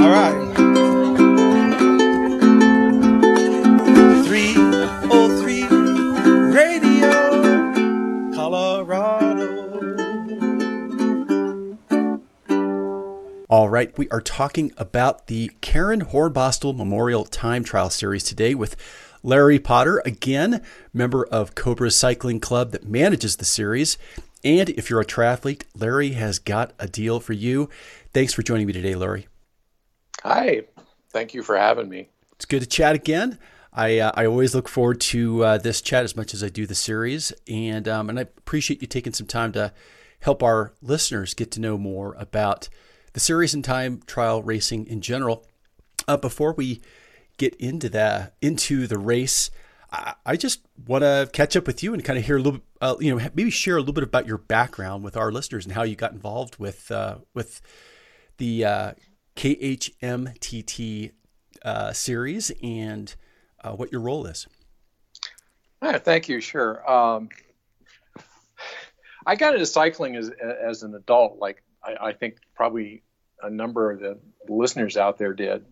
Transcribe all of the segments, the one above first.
All right. 303 Radio, Colorado. All right, we are talking about the Karen Hornbostel Memorial Time Trial Series today with Larry Potter, again, member of Cobra Cycling Club that manages the series. And if you're a triathlete, Larry has got a deal for you. Thanks for joining me today, Larry. Hi, thank you for having me. It's good to chat again. I, uh, I always look forward to uh, this chat as much as I do the series, and um, and I appreciate you taking some time to help our listeners get to know more about the series and time trial racing in general. Uh, before we get into that into the race, I, I just want to catch up with you and kind of hear a little, uh, you know, maybe share a little bit about your background with our listeners and how you got involved with uh, with the uh, KHMTT uh, series and uh, what your role is. Yeah, thank you. Sure. Um, I got into cycling as as an adult, like I, I, think probably a number of the listeners out there did.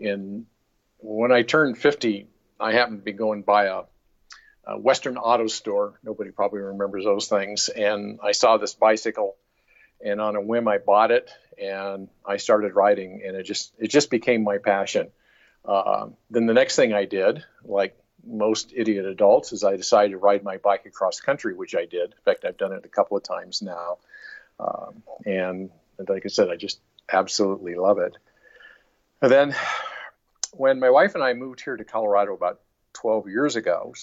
And when I turned 50, I happened to be going by a, a Western Auto Store. Nobody probably remembers those things, and I saw this bicycle, and on a whim, I bought it and I started riding, and it just it just became my passion. Uh, then the next thing I did, like most idiot adults, is I decided to ride my bike across country, which I did. In fact, I've done it a couple of times now, um, and like I said, I just absolutely love it. And then when my wife and I moved here to Colorado about 12 years ago,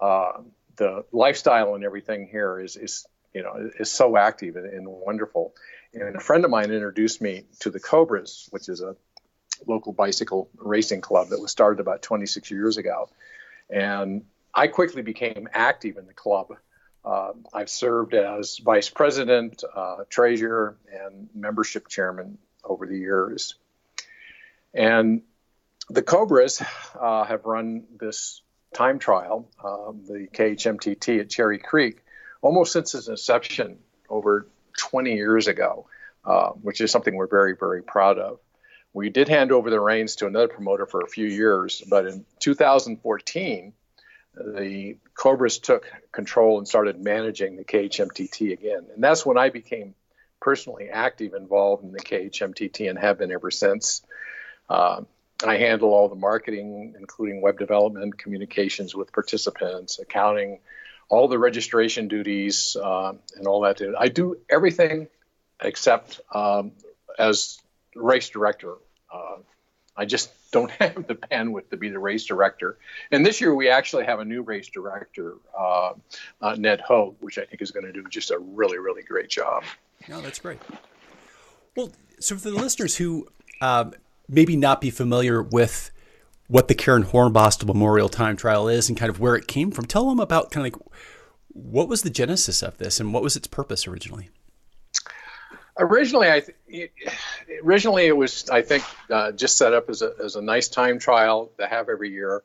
uh, the lifestyle and everything here is, is you know is so active and, and, wonderful. And a friend of mine introduced me to the Cobras, which is a local bicycle racing club that was started about 26 years ago. And I quickly became active in the club. Uh, I've served as vice president, uh, treasurer, and membership chairman over the years. And the Cobras uh, have run this time trial, um, the KHMTT at Cherry Creek, almost since its inception over 20 years ago, uh, which is something we're very, very proud of. We did hand over the reins to another promoter for a few years, but in 2014, the Cobras took control and started managing the KHMTT again. And that's when I became personally active involved in the KHMTT and have been ever since. Uh, I handle all the marketing, including web development, communications with participants, accounting, all the registration duties, uh, and all that. I do everything except um, as race director. Uh, I just don't have the bandwidth to be the race director. And this year we actually have a new race director, uh, uh Ned Hogue, which I think is going to do just a really, really great job. No, that's great. Well, so for the listeners who um, maybe not be familiar with what the Karen Hornbostel Memorial Time Trial is and kind of where it came from, tell them about kind of like what was the genesis of this and what was its purpose originally? Originally, I th- originally it was I think uh, just set up as a as a nice time trial to have every year.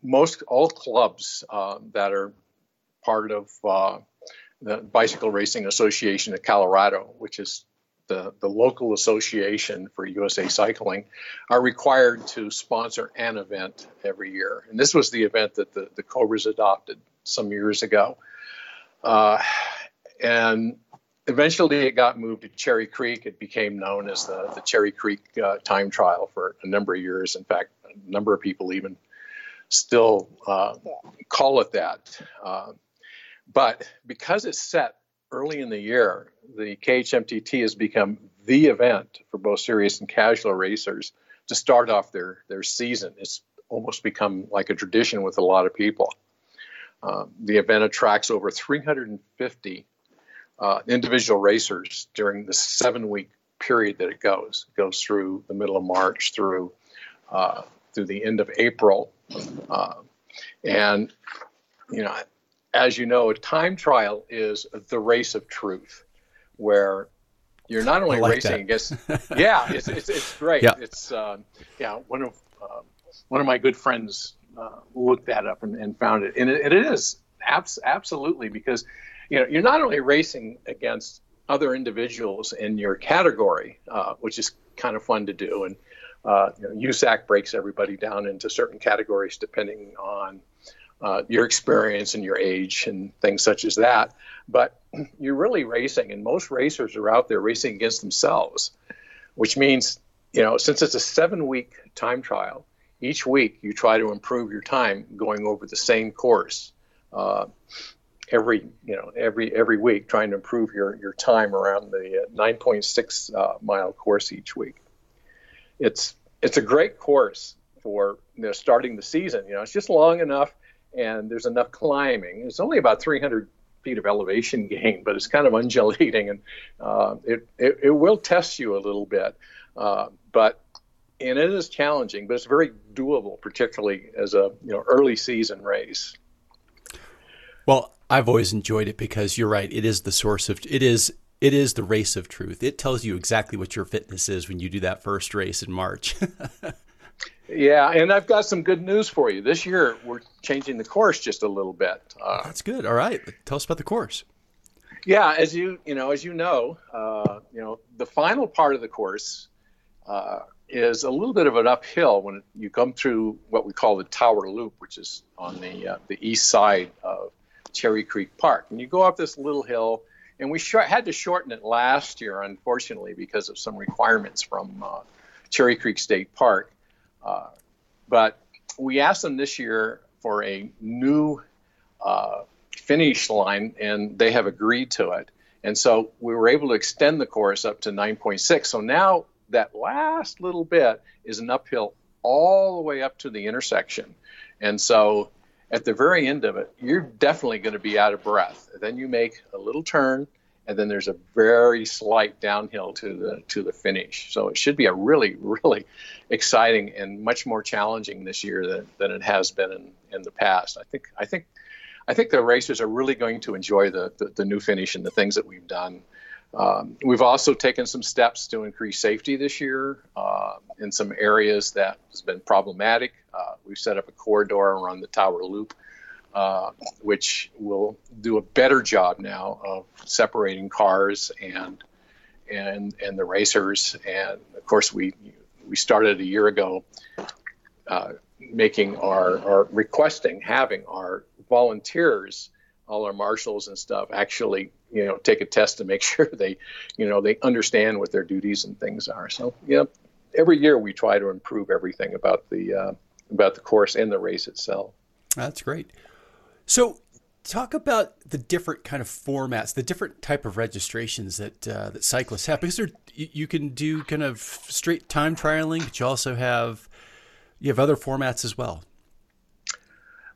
Most all clubs uh, that are part of uh, the Bicycle Racing Association of Colorado, which is the, the local association for USA Cycling, are required to sponsor an event every year. And this was the event that the, the Cobras adopted some years ago. Uh, and eventually it got moved to Cherry Creek. It became known as the, the Cherry Creek uh, time trial for a number of years. In fact, a number of people even still uh, call it that. Uh, but because it's set early in the year, the KHMTT has become the event for both serious and casual racers to start off their, their season. It's almost become like a tradition with a lot of people. Uh, the event attracts over 350 uh, individual racers during the seven week period that it goes. It goes through the middle of March through uh, through the end of April, uh, and you know, as you know, a time trial is the race of truth, where you're not only like racing that. against. yeah, it's, it's, it's great. Yeah. It's uh, yeah one of uh, one of my good friends uh, looked that up and, and found it, and it, it is abs- absolutely because you know, you're not only racing against other individuals in your category, uh, which is kind of fun to do. And uh, you know, USAC breaks everybody down into certain categories depending on uh, your experience and your age and things such as that. But you're really racing, and most racers are out there racing against themselves, which means, you know, since it's a seven week time trial, each week you try to improve your time going over the same course. Uh, every you know every every week trying to improve your your time around the uh, 9.6 uh, mile course each week it's it's a great course for you know, starting the season you know it's just long enough and there's enough climbing it's only about 300 feet of elevation gain but it's kind of undulating and uh, it, it, it will test you a little bit uh, but and it is challenging but it's very doable particularly as a you know early season race well I've always enjoyed it because you're right. It is the source of it is it is the race of truth. It tells you exactly what your fitness is when you do that first race in March. yeah, and I've got some good news for you. This year we're changing the course just a little bit. Uh, That's good. All right, tell us about the course. Yeah, as you you know, as you know, uh, you know, the final part of the course uh, is a little bit of an uphill when you come through what we call the Tower Loop, which is on the uh, the east side of Cherry Creek Park. And you go up this little hill, and we sh- had to shorten it last year, unfortunately, because of some requirements from uh, Cherry Creek State Park. Uh, but we asked them this year for a new uh, finish line, and they have agreed to it. And so we were able to extend the course up to 9.6. So now that last little bit is an uphill all the way up to the intersection. And so at the very end of it, you're definitely going to be out of breath. Then you make a little turn, and then there's a very slight downhill to the to the finish. So it should be a really really exciting and much more challenging this year than, than it has been in, in the past. I think I think I think the racers are really going to enjoy the, the, the new finish and the things that we've done. Um, we've also taken some steps to increase safety this year uh, in some areas that has been problematic. Uh, we've set up a corridor around the Tower Loop, uh, which will do a better job now of separating cars and and and the racers. And of course, we we started a year ago uh, making our, our requesting having our volunteers all our marshals and stuff actually you know take a test to make sure they you know they understand what their duties and things are. So know every year we try to improve everything about the uh, about the course and the race itself. That's great so talk about the different kind of formats the different type of registrations that uh, that cyclists have because you can do kind of straight time trialing but you also have you have other formats as well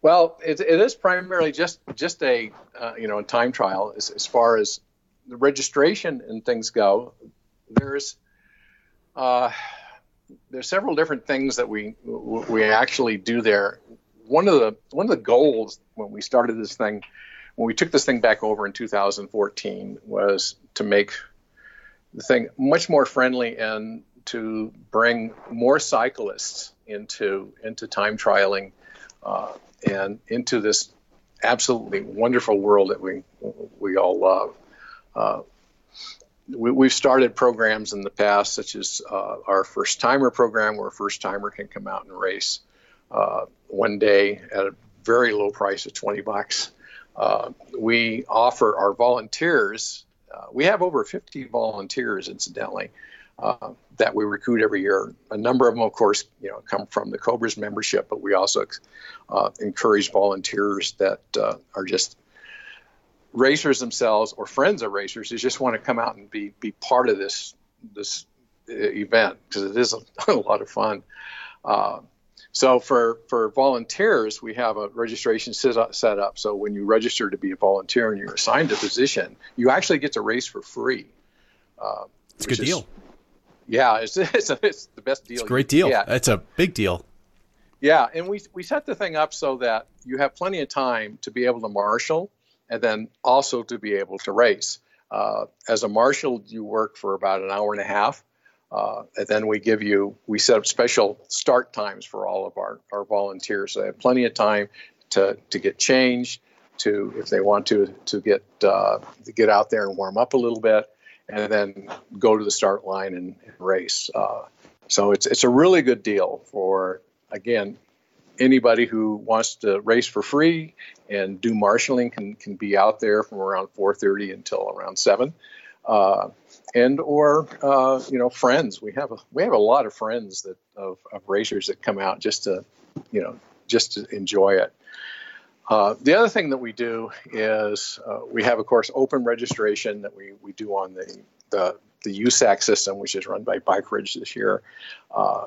well, it, it is primarily just just a uh, you know a time trial as, as far as the registration and things go. There's uh, there's several different things that we we actually do there. One of the one of the goals when we started this thing, when we took this thing back over in 2014, was to make the thing much more friendly and to bring more cyclists into into time trialing. Uh, and into this absolutely wonderful world that we we all love. Uh, we, have started programs in the past, such as uh, our first timer program, where a first timer can come out and race uh, one day at a very low price of 20 bucks. Uh, we offer our volunteers. Uh, we have over 50 volunteers, incidentally, uh, that we recruit every year. A number of them, of course, you know, come from the Cobras membership, but we also uh, encourage volunteers that uh, are just racers themselves or friends of racers who just want to come out and be be part of this this uh, event because it is a, a, lot of fun. So for, for volunteers, we have a registration set up. So when you register to be a volunteer and you're assigned a position, you actually get to race for free. Uh, it's a good deal. Yeah, it's it's, a, it's the best deal. It's a great deal. Yeah. It's a big deal. Yeah, and we we set the thing up so that you have plenty of time to be able to marshal, and then also to be able to race. Uh, as a marshal, you work for about an hour and a half, uh, and then we give you we set up special start times for all of our our volunteers. They have plenty of time to to get changed, to if they want to to get uh, to get out there and warm up a little bit, and then go to the start line and, and race. Uh, so it's it's a really good deal for again anybody who wants to race for free and do marshaling can, can be out there from around 4.30 until around 7 uh, and or uh, you know friends. We have a we have a lot of friends that of, of racers that come out just to you know just to enjoy it. Uh, the other thing that we do is uh, we have of course open registration that we, we do on the, the the USAC system which is run by BikeReg this year. Uh,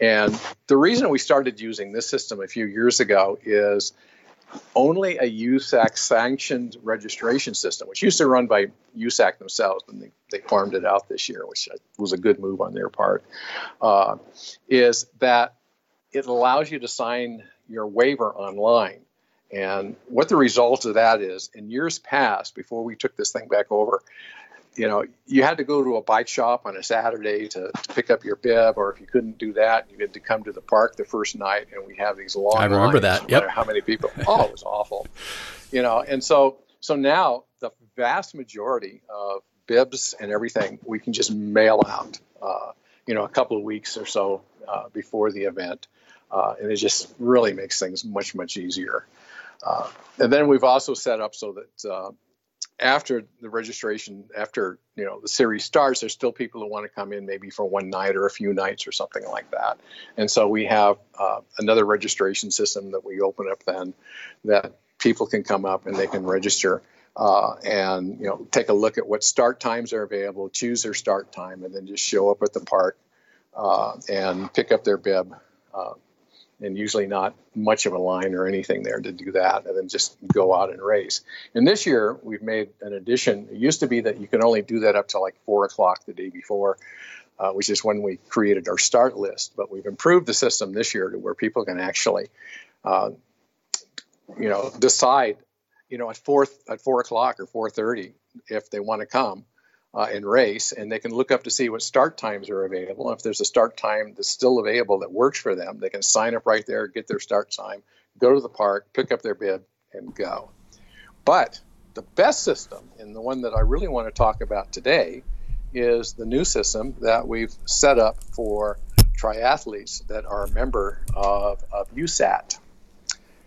and the reason we started using this system a few years ago is only a USAC sanctioned registration system, which used to run by USAC themselves, and they, they farmed it out this year, which was a good move on their part, uh, is that it allows you to sign your waiver online. And what the result of that is, in years past, before we took this thing back over, you know, you had to go to a bike shop on a Saturday to, to, pick up your bib, or if you couldn't do that, you had to come to the park the first night, and we have these long. I remember that. Yep. How many people? Oh, it was awful. You know, and so so now the vast majority of bibs and everything we can just mail out. Uh, you know, a couple of weeks or so uh, before the event, uh, and it just really makes things much much easier. Uh, and then we've also set up so that uh, after the registration, after you know the series starts, there's still people who want to come in maybe for one night or a few nights or something like that. And so we have uh, another registration system that we open up then that people can come up and they can register uh, and you know take a look at what start times are available, choose their start time, and then just show up at the park uh, and pick up their bib. And usually not much of a line or anything there to do that, and then just go out and race. And this year we've made an addition. It used to be that you can only do that up to like four o'clock the day before, uh, which is when we created our start list. But we've improved the system this year to where people can actually, uh, you know, decide, you know, at four at four o'clock or four thirty if they want to come uh, and race, and they can look up to see what start times are available. If there's a start time that's still available that works for them, they can sign up right there, get their start time, go to the park, pick up their bib, and go. But the best system, and the one that I really want to talk about today, is the new system that we've set up for triathletes that are a member of, of USAT.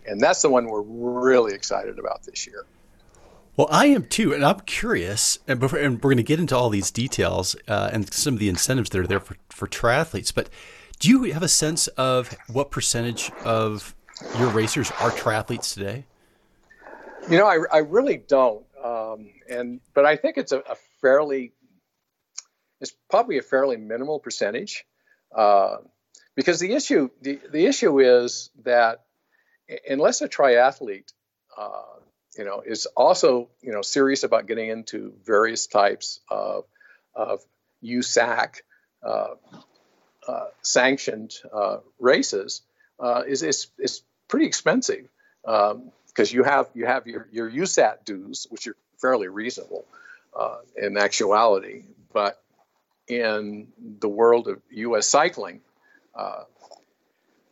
And that's the one we're really excited about this year. Well, I am too, and I'm curious, and, before, and we're going to get into all these details uh, and some of the incentives that are there for, for triathletes. But do you have a sense of what percentage of your racers are triathletes today? You know, I, I really don't, um, and but I think it's a, a, fairly, it's probably a fairly minimal percentage, uh, because the issue the, the issue is that unless a triathlete uh, you know, is also, you know, serious about getting into various types of, of USAC uh, uh, sanctioned uh, races uh, is, is, is pretty expensive because um, you have you have your, your USAT dues, which are fairly reasonable uh, in actuality, but in the world of U.S. cycling, uh,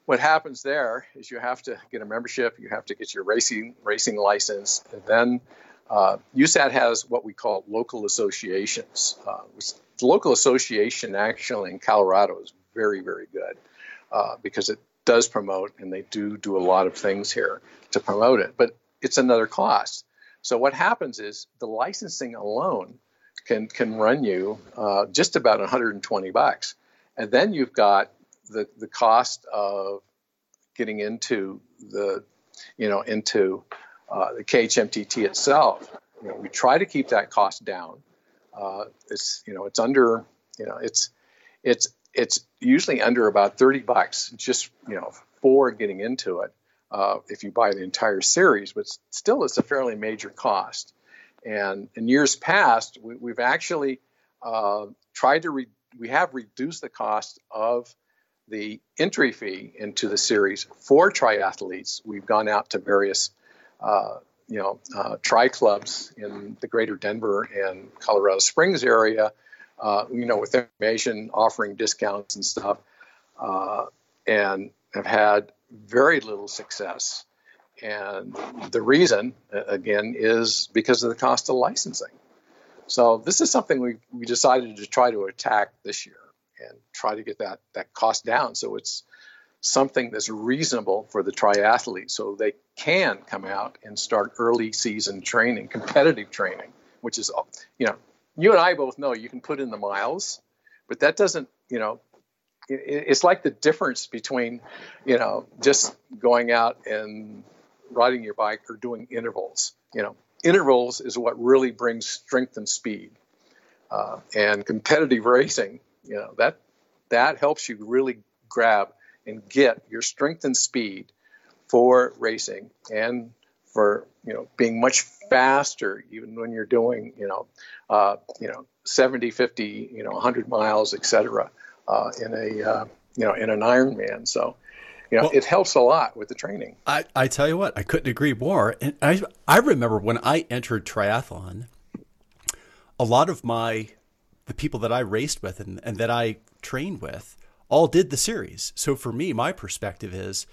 what happens there is you have to get a membership, you have to get your racing racing license, and then uh, USAT has what we call local associations. Uh, the local association actually in Colorado is very very good uh, because it does promote and they do do a lot of things here to promote it, but it's another cost. So what happens is the licensing alone can can run you uh, just about 120 bucks, and then you've got the the cost of getting into the you know into uh, the KHMTT itself. You know, we try to keep that cost down. Uh, it's you know it's under you know it's it's it's usually under about 30 bucks just you know for getting into it uh, if you buy the entire series but still it's a fairly major cost and in years past we, have actually uh, tried to re- we have reduced the cost of the entry fee into the series for triathletes. We've gone out to various, uh, you know, uh, tri clubs in the greater Denver and Colorado Springs area, uh, you know, with information offering discounts and stuff, uh, and have had very little success. And the reason, again, is because of the cost of licensing. So this is something we, we decided to try to attack this year and try to get that, that cost down so it's something that's reasonable for the triathlete so they can come out and start early season training, competitive training, which is, you know, you and I both know you can put in the miles, but that doesn't, you know, it's like the difference between, you know, just going out and riding your bike or doing intervals. You know, intervals is what really brings strength and speed. Uh, and competitive racing, you know, that that helps you really grab and get your strength and speed for racing and for you know being much faster even when you're doing you know uh, you know 70 50 you know 100 miles etc uh, in a uh, you know in an ironman. So you know well, it helps a lot with the training. I, I tell you what i couldn't agree more. And i i remember when i entered triathlon a lot of my the people that i raced with and, and that i trained with all did the series. So for me, my perspective is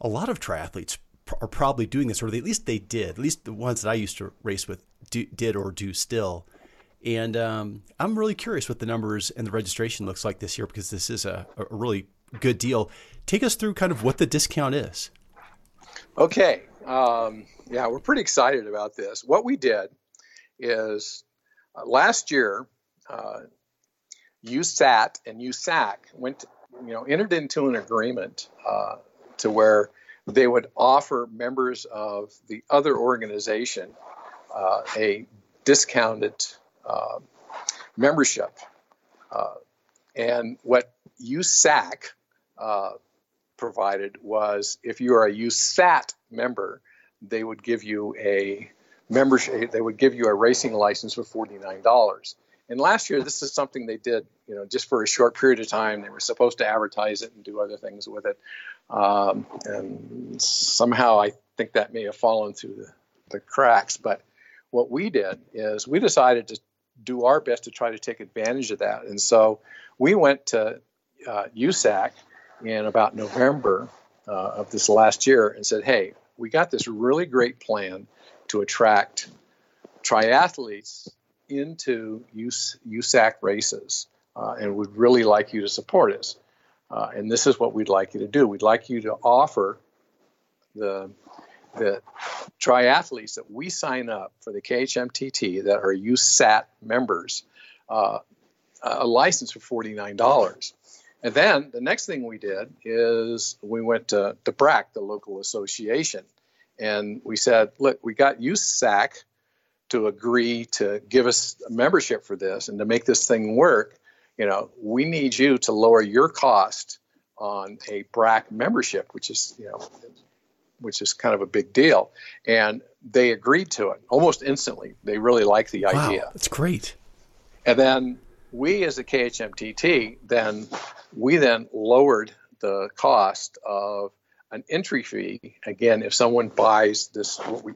a lot of triathletes are probably doing this, or at least they did. At least the ones that I used to race with do, did or do still. And um, I'm really curious what the numbers and the registration looks like this year because this is a, a really good deal. Take us through kind of what the discount is. Okay. Um, yeah, we're pretty excited about this. What we did is uh, last year, uh, USAT and USAC went, you know, entered into an agreement uh, to where they would offer members of the other organization uh, a discounted uh, membership. Uh, and what USAC uh, provided was if you are a USAT member, they would give you a membership, they would give you a racing license for $49. And last year, this is something they did, you know, just for a short period of time. They were supposed to advertise it and do other things with it, um, and somehow I think that may have fallen through the, the cracks. But what we did is we decided to do our best to try to take advantage of that, and so we went to uh, USAC in about November uh, of this last year and said, "Hey, we got this really great plan to attract triathletes into US, USAC races uh, and would really like you to support us. Uh, and this is what we'd like you to do. We'd like you to offer the the triathletes that we sign up for the KHMTT that are USAT members uh, a license for forty nine dollars. And then the next thing we did is we went to, to BRAC, the local association, and we said, look, we got USAC to agree to give us membership for this and to make this thing work, you know, we need you to lower your cost on a BRAC membership, which is, you know, which is kind of a big deal. And they agreed to it almost instantly. They really liked the wow, idea. That's great. And then we, as a KHMTT, then we then lowered the cost of an entry fee. Again, if someone buys this what we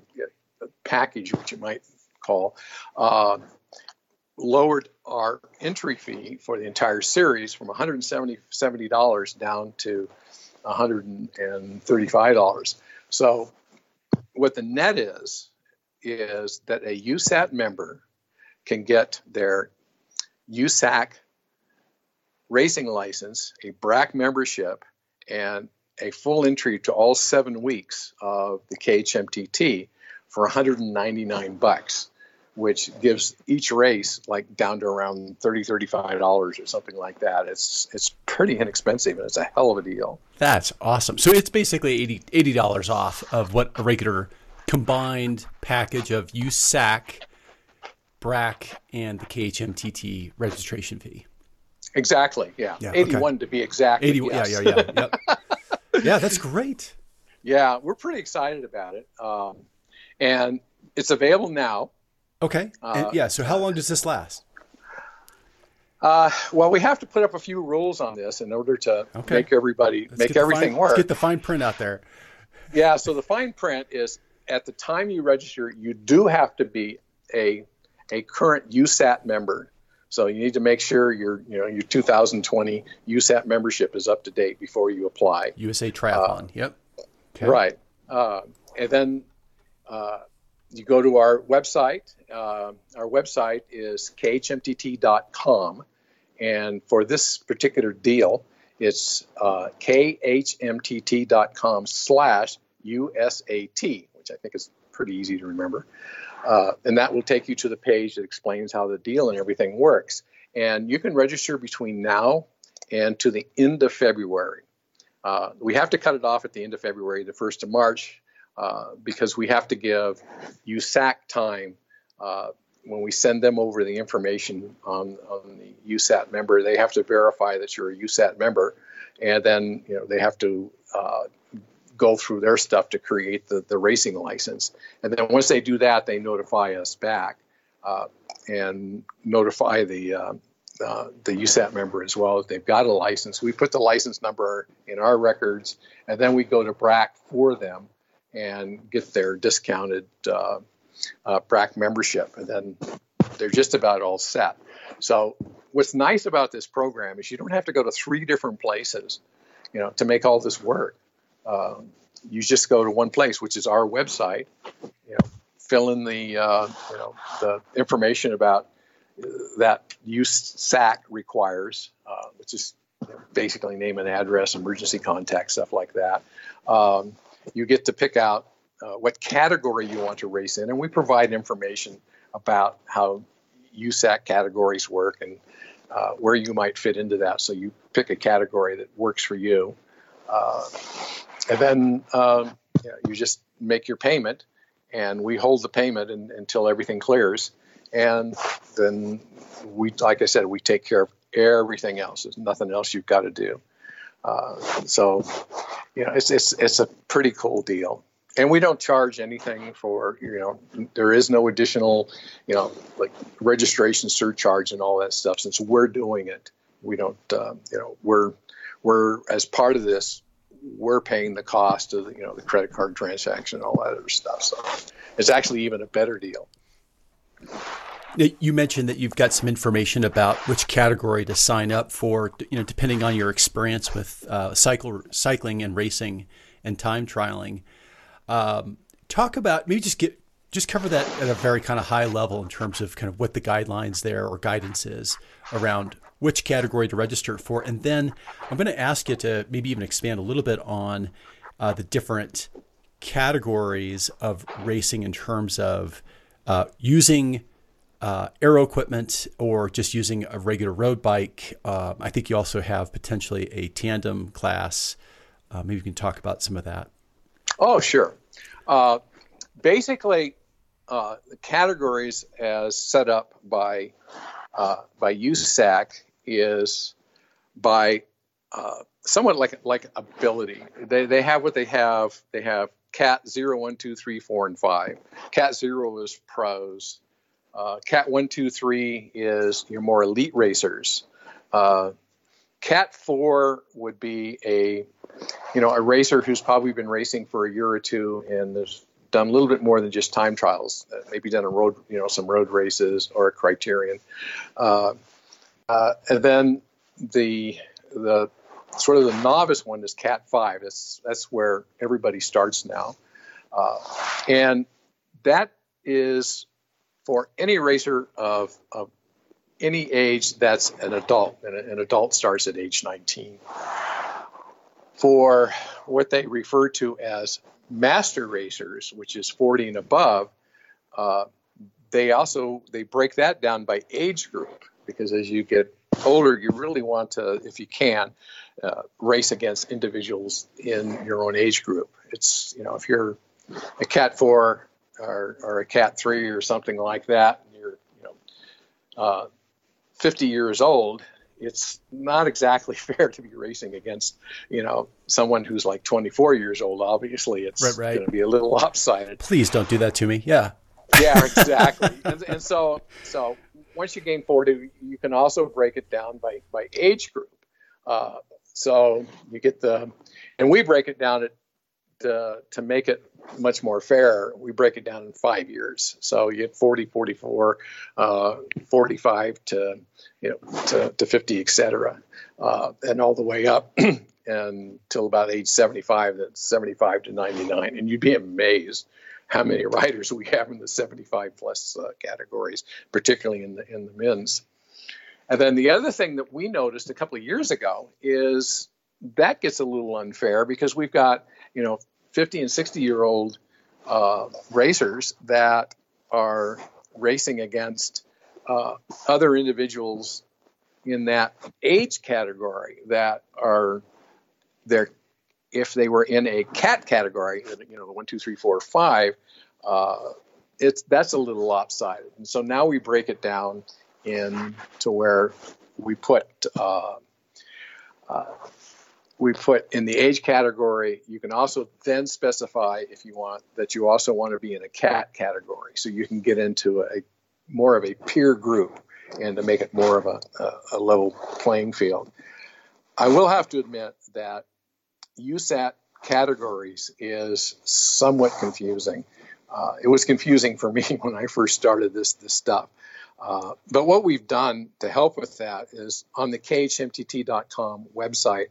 package, which you might call, uh, lowered our entry fee for the entire series from $170 down to $135. So, what the net is, is that a USAT member can get their USAC racing license, a BRAC membership, and a full entry to all seven weeks of the KHMTT for 199 bucks which gives each race like down to around 30 35 dollars or something like that. It's it's pretty inexpensive and it's a hell of a deal. That's awesome. So it's basically 80 dollars off of what a regular combined package of usac brac and the khmtt registration fee. Exactly yeah, yeah 81 okay. to be exact 80 yes. yeah yeah yeah yep. yeah that's great. Yeah we're pretty excited about it. Um, and it's available now Okay. Uh, yeah. So how long does this last? Uh, well, we have to put up a few rules on this in order to okay. make everybody let's make everything fine, work. Let's get the fine print out there. Yeah. So the fine print is at the time you register, you do have to be a a current USAT member. So you need to make sure your you know your 2020 USAT membership is up to date before you apply. USA Triathlon. Uh, yep. Okay. Right. Uh, and then uh, you go to our website. Uh, our website is khmtt.com. And for this particular deal, it's uh, khmtt.com slash USAT, which I think is pretty easy to remember. Uh, and that will take you to the page that explains how the deal and everything works. And you can register between now and to the end of February. Uh, we have to cut it off at the end of February, the 1st of March, because we have to give USAC time uh, when we send them over the information on, on the USAT member. They have to verify that you're a USAT member, and then you know they have to uh, go through their stuff to create the, the racing license. And then once they do that, they notify us back uh, and notify the uh, uh, the USAT member as well if they've got a license. We put the license number in our records, and then we go to BRAC for them and get their discounted uh, uh, BRAC membership, and then they're just about all set. So what's nice about this program is you don't have to go to three different places, you know, to make all this work. Um, you just go to one place, which is our website. You know, fill in the uh, you know the information about uh, that USAC requires, uh, which is basically name and address, emergency contact, stuff like that. Um, you get to pick out uh, what category you want to race in, and we provide information about how USAC categories work and uh, where you might fit into that. So you pick a category that works for you. Uh, and then um, you, you, just make your payment, and we hold the payment in, until everything clears, and then we, like I said, we take care of everything else. There's nothing else you've got to do. Uh, so, you know, it's it's it's a pretty cool deal, and we don't charge anything for you know. There is no additional, you know, like registration surcharge and all that stuff. Since we're doing it, we don't, uh, you know, we're we're as part of this we're paying the cost of you know the credit card transaction and all that other stuff. So it's actually even a better deal. You mentioned that you've got some information about which category to sign up for, you know, depending on your experience with uh, cycle cycling and racing and time trialing. Um, talk about maybe just get just cover that at a very kind of high level in terms of kind of what the guidelines there or guidance is around which category to register for. And then I'm going to ask you to maybe even expand a little bit on uh, the different categories of racing in terms of uh, using uh, aero equipment or just using a regular road bike. Uh, I think you also have potentially a tandem class. Uh, maybe you can talk about some of that. Oh, sure. Uh, basically, the categories as set up by by USAC is by uh, somewhat like like ability. They they have what they have. They have Cat 0, 1, 2, 3, 4, and 5. Cat 0 is pros. Uh, Cat 1, 2, 3 is your more elite racers. Uh, Cat 4 would be a you know a racer who's probably been racing for a year or two and has done a little bit more than just time trials. Uh, maybe done a road you know some road races or a criterium. Uh, uh, and then the the sort of the novice one is Cat Five. That's that's where everybody starts now, uh, and that is for any racer of, of any age that's an adult, and an adult starts at age 19. For what they refer to as master racers, which is 40 and above, uh, they also they break that down by age group because as you get older, you really want to, if you can, uh, race against individuals in your own age group. It's, you know, if you're a cat four or, or a cat three or something like that, and you're, you know, uh, 50 years old, it's not exactly fair to be racing against, you know, someone who's like 24 years old. Obviously, it's right, right. going to be a little lopsided. Please don't do that to me. Yeah. Yeah, exactly. and, and so, so once you gain 40, you can also break it down by, by age group. Uh, so you get the, and we break it down to, to make it much more fair. We break it down in five years. So you get 40, 44, uh, 45 to, you know, to, to 50, et cetera, uh, and all the way up until about age 75, that's 75 to 99. And you'd be amazed how many riders we have in the 75 plus uh, categories, particularly in the in the men's. And then the other thing that we noticed a couple of years ago is that gets a little unfair because we've got you know 50 and 60 year old uh, racers that are racing against uh, other individuals in that age category that are there if they were in a cat category you know the one two three four five uh, it's that's a little lopsided. And so now we break it down in to where we put uh, uh, we put in the age category you can also then specify if you want that you also want to be in a cat category so you can get into a more of a peer group and to make it more of a, a, level playing field. I will have to admit that USAT categories is somewhat confusing. Uh, it was confusing for me when I first started this this stuff. Uh, but what we've done to help with that is on the khmtt.com website,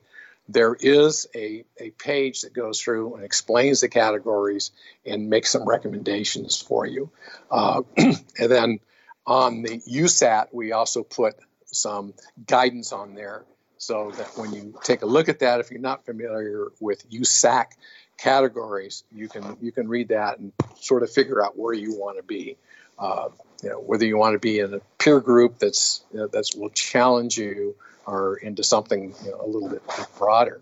there is a, a page that goes through and explains the categories and makes some recommendations for you. Uh, and then on the USAT, we also put some guidance on there so that when you take a look at that, if you're not familiar with USAC categories, you can you can read that and sort of figure out where you want to be. Uh, you know, whether you want to be in a peer group that's you know, that's will challenge you or into something you know, a little bit broader.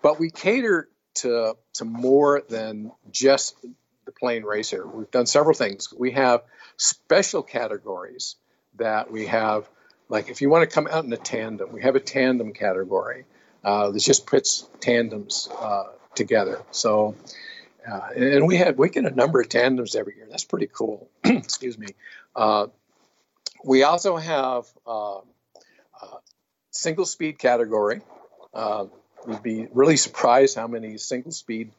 But we cater to to more than just the plain racer. We've done several things. We have special categories that we have, like if you want to come out in a tandem, we have a tandem category uh, that just puts tandems uh, together. So, uh, and we had we get a number of tandems every year. That's pretty cool. Excuse me. Uh, we also have uh, single speed category. Uh, you'd be really surprised how many single speed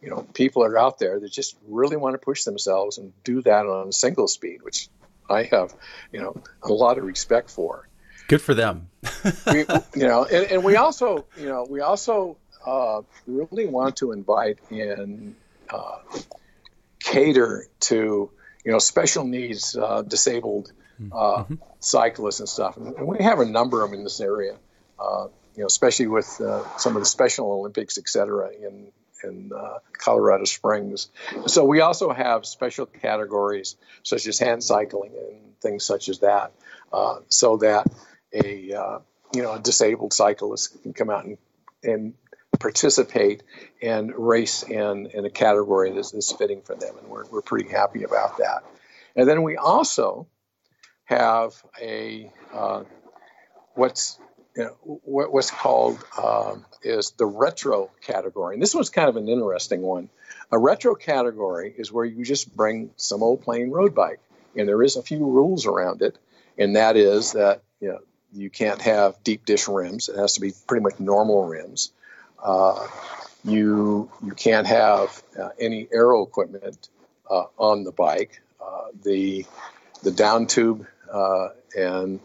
you know, people are out there that just really want to push themselves and do that on a single speed, which I have, you know, a lot of respect for. Good for them. we, you know, and, and, we also, you know, we also uh, really want to invite and uh, cater to, you know, special needs, uh, disabled uh, mm-hmm. cyclists and stuff. And we have a number of them in this area, uh, you know, especially with uh, some of the Special Olympics, et cetera, in in uh, Colorado Springs. So we also have special categories such as hand cycling and things such as that, uh, so that a uh, you know a disabled cyclist can come out and, and participate and race in, in a category that's, fitting for them, and we're, we're pretty happy about that. And then we also have a uh, what's you know, what, what's called um, is the retro category. And this one's kind of an interesting one. A retro category is where you just bring some old plain road bike, and there is a few rules around it, and that is that you know you can't have deep dish rims. It has to be pretty much normal rims. Uh, you you can't have uh, any aero equipment uh, on the bike. Uh, the the down tube uh, and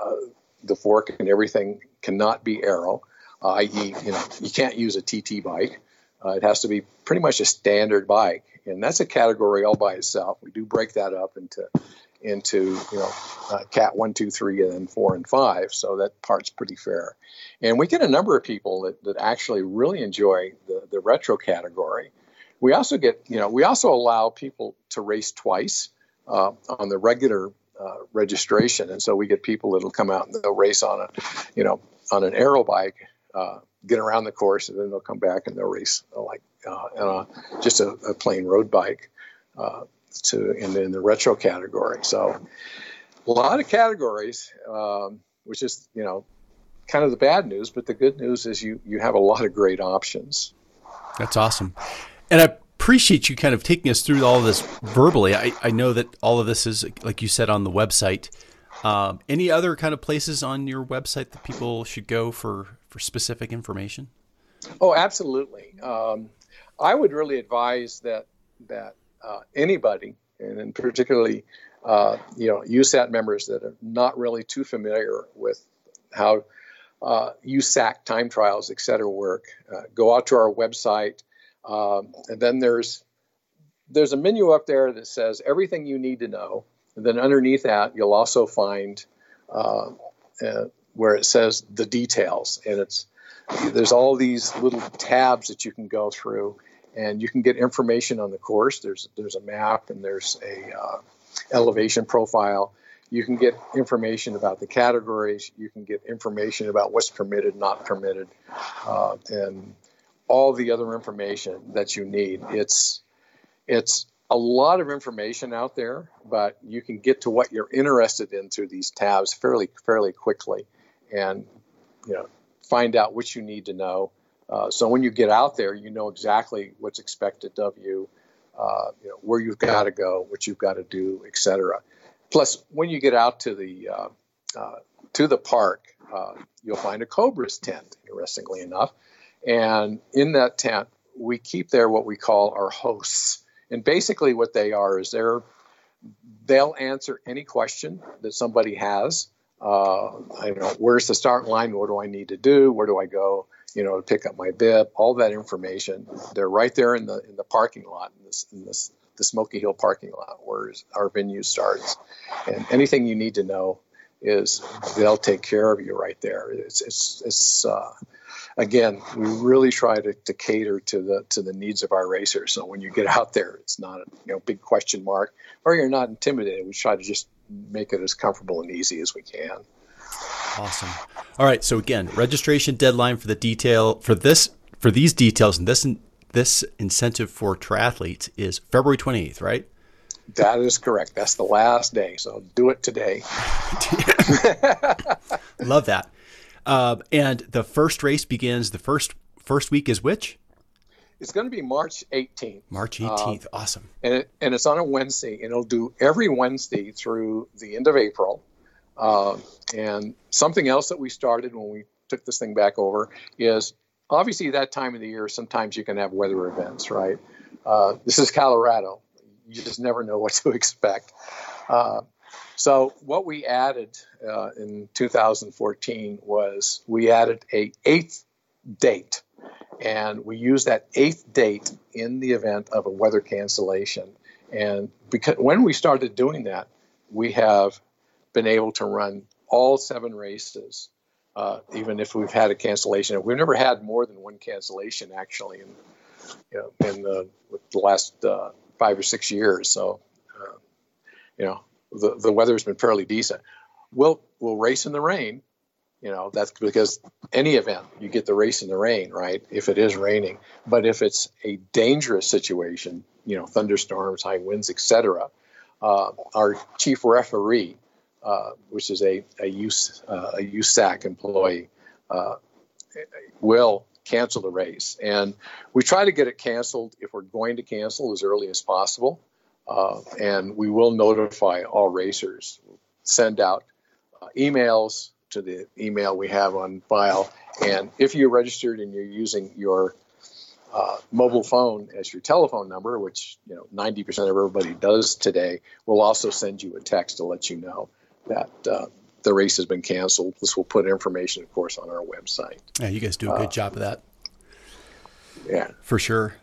uh, the fork and everything cannot be aero, i.e., you know, you can't use a TT bike. It has to be pretty much a standard bike, and that's a category all by itself. We do break that up into into you know uh, cat one, two, three, and then four and five. So that part's pretty fair. And we get a number of people that, that actually really enjoy the, the retro category. We also get you know we also allow people to race twice uh, on the regular uh, registration, and so we get people that'll come out and they'll race on a, you know, on an aero bike, uh, get around the course, and then they'll come back and they'll race uh, like uh, on a, just a, a, plain road bike uh, to in the, in the, retro category. So a lot of categories, um, which is you know kind of the bad news, but the good news is you you have a lot of great options. That's awesome, and I appreciate you kind of taking us through all of this verbally. I, I know that all of this is, like you said, on the website. Um, any other kind of places on your website that people should go for, for specific information? Oh, absolutely. Um, I would really advise that that uh, anybody, and particularly uh, you know USAT members that are not really too familiar with how uh, USAC time trials, et cetera, work, uh, go out to our website um, and then there's there's a menu up there that says everything you need to know. And then underneath that, you'll also find uh, uh, where it says the details, and it's there's all these little tabs that you can go through, and you can get information on the course. There's there's a map and there's a uh, elevation profile. You can get information about the categories. You can get information about what's permitted, not permitted, uh, and all the other information that you need. It's it's a lot of information out there, but you can get to what you're interested in through these tabs fairly fairly quickly, and you know find out what you need to know. Uh, so when you get out there, you know exactly what's expected of you, uh, you know where you've got to go, what you've got to do, etc. Plus, when you get out to the uh, uh to the park, uh, you'll find a COBRA's tent. Interestingly enough, and in that tent, we keep there what we call our hosts. And basically, what they are is they're they'll answer any question that somebody has. I don't know where's the start line. What do I need to do? Where do I go? You know, to pick up my bib. All that information. They're right there in the in the parking lot in this in this the Smoky Hill parking lot where our venue starts. And anything you need to know is they'll take care of you right there. It's it's it's uh, again, we really try to, to cater to the to the needs of our racers. So when you get out there, it's not a you know big question mark, or you're not intimidated. We try to just make it as comfortable and easy as we can. Awesome. All right. So again, registration deadline for the detail for this for these details and this this incentive for triathletes is February 28th, right? That is correct. That's the last day. So do it today. Love that. Uh, and the first race begins the first first week is which? It's going to be March 18th. March 18th. Uh, awesome. And, it, and it's on a Wednesday, and it'll do every Wednesday through the end of April. Uh, and something else that we started when we took this thing back over is obviously that time of the year, sometimes you can have weather events, right? Uh, this is Colorado. You just never know what to expect. Uh, so what we added uh, in 2014 was we added a eighth date, and we used that eighth date in the event of a weather cancellation. And because when we started doing that, we have been able to run all seven races, uh, even if we've had a cancellation. We've never had more than one cancellation actually in you know, in the, the last uh, five or six years. So, uh, you know, the, the weather's been fairly decent. We'll we'll race in the rain. You know that's because any event you get the race in the rain, right? If it is raining, but if it's a dangerous situation, you know, thunderstorms, high winds, etc. Uh, our chief referee, which is a a, uh, a USAC employee, uh, will cancel the race. And we try to get it canceled if we're going to cancel as early as possible. Uh, and we will notify all racers. Send out uh, emails to the email we have on file. And if you're registered and you're using your uh, mobile phone as your telephone number, which you know 90% of everybody does today, we'll also send you a text to let you know that uh, the race has been canceled. This will put information, of course, on our website. Yeah, you guys do a good uh, job of that. Yeah, for sure.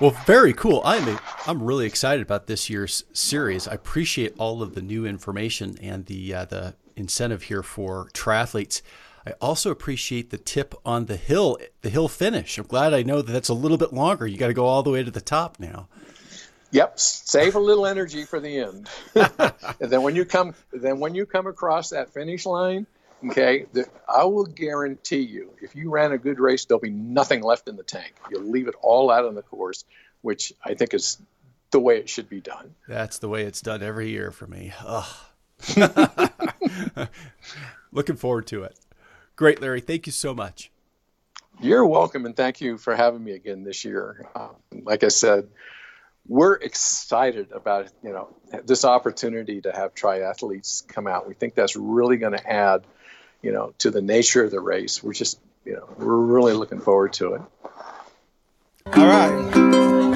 Well, very cool. I'm I'm really excited about this year's series. I appreciate all of the new information and the uh, the incentive here for triathletes. I also appreciate the tip on the hill, the hill finish. I'm glad I know that that's a little bit longer. You got to go all the way to the top now. Yep, save a little energy for the end. and then when you come, then when you come across that finish line, okay, the, I will guarantee you, if you ran a good race, there'll be nothing left in the tank. You'll leave it all out on the course, which I think is the way it should be done. That's the way it's done every year for me. Looking forward to it. Great, Larry. Thank you so much. You're welcome, and thank you for having me again this year. Um, like I said, we're excited about you know this opportunity to have triathletes come out. We think that's really going to add you know, to the nature of the race. We're just, you know, we're really looking forward to it. All right.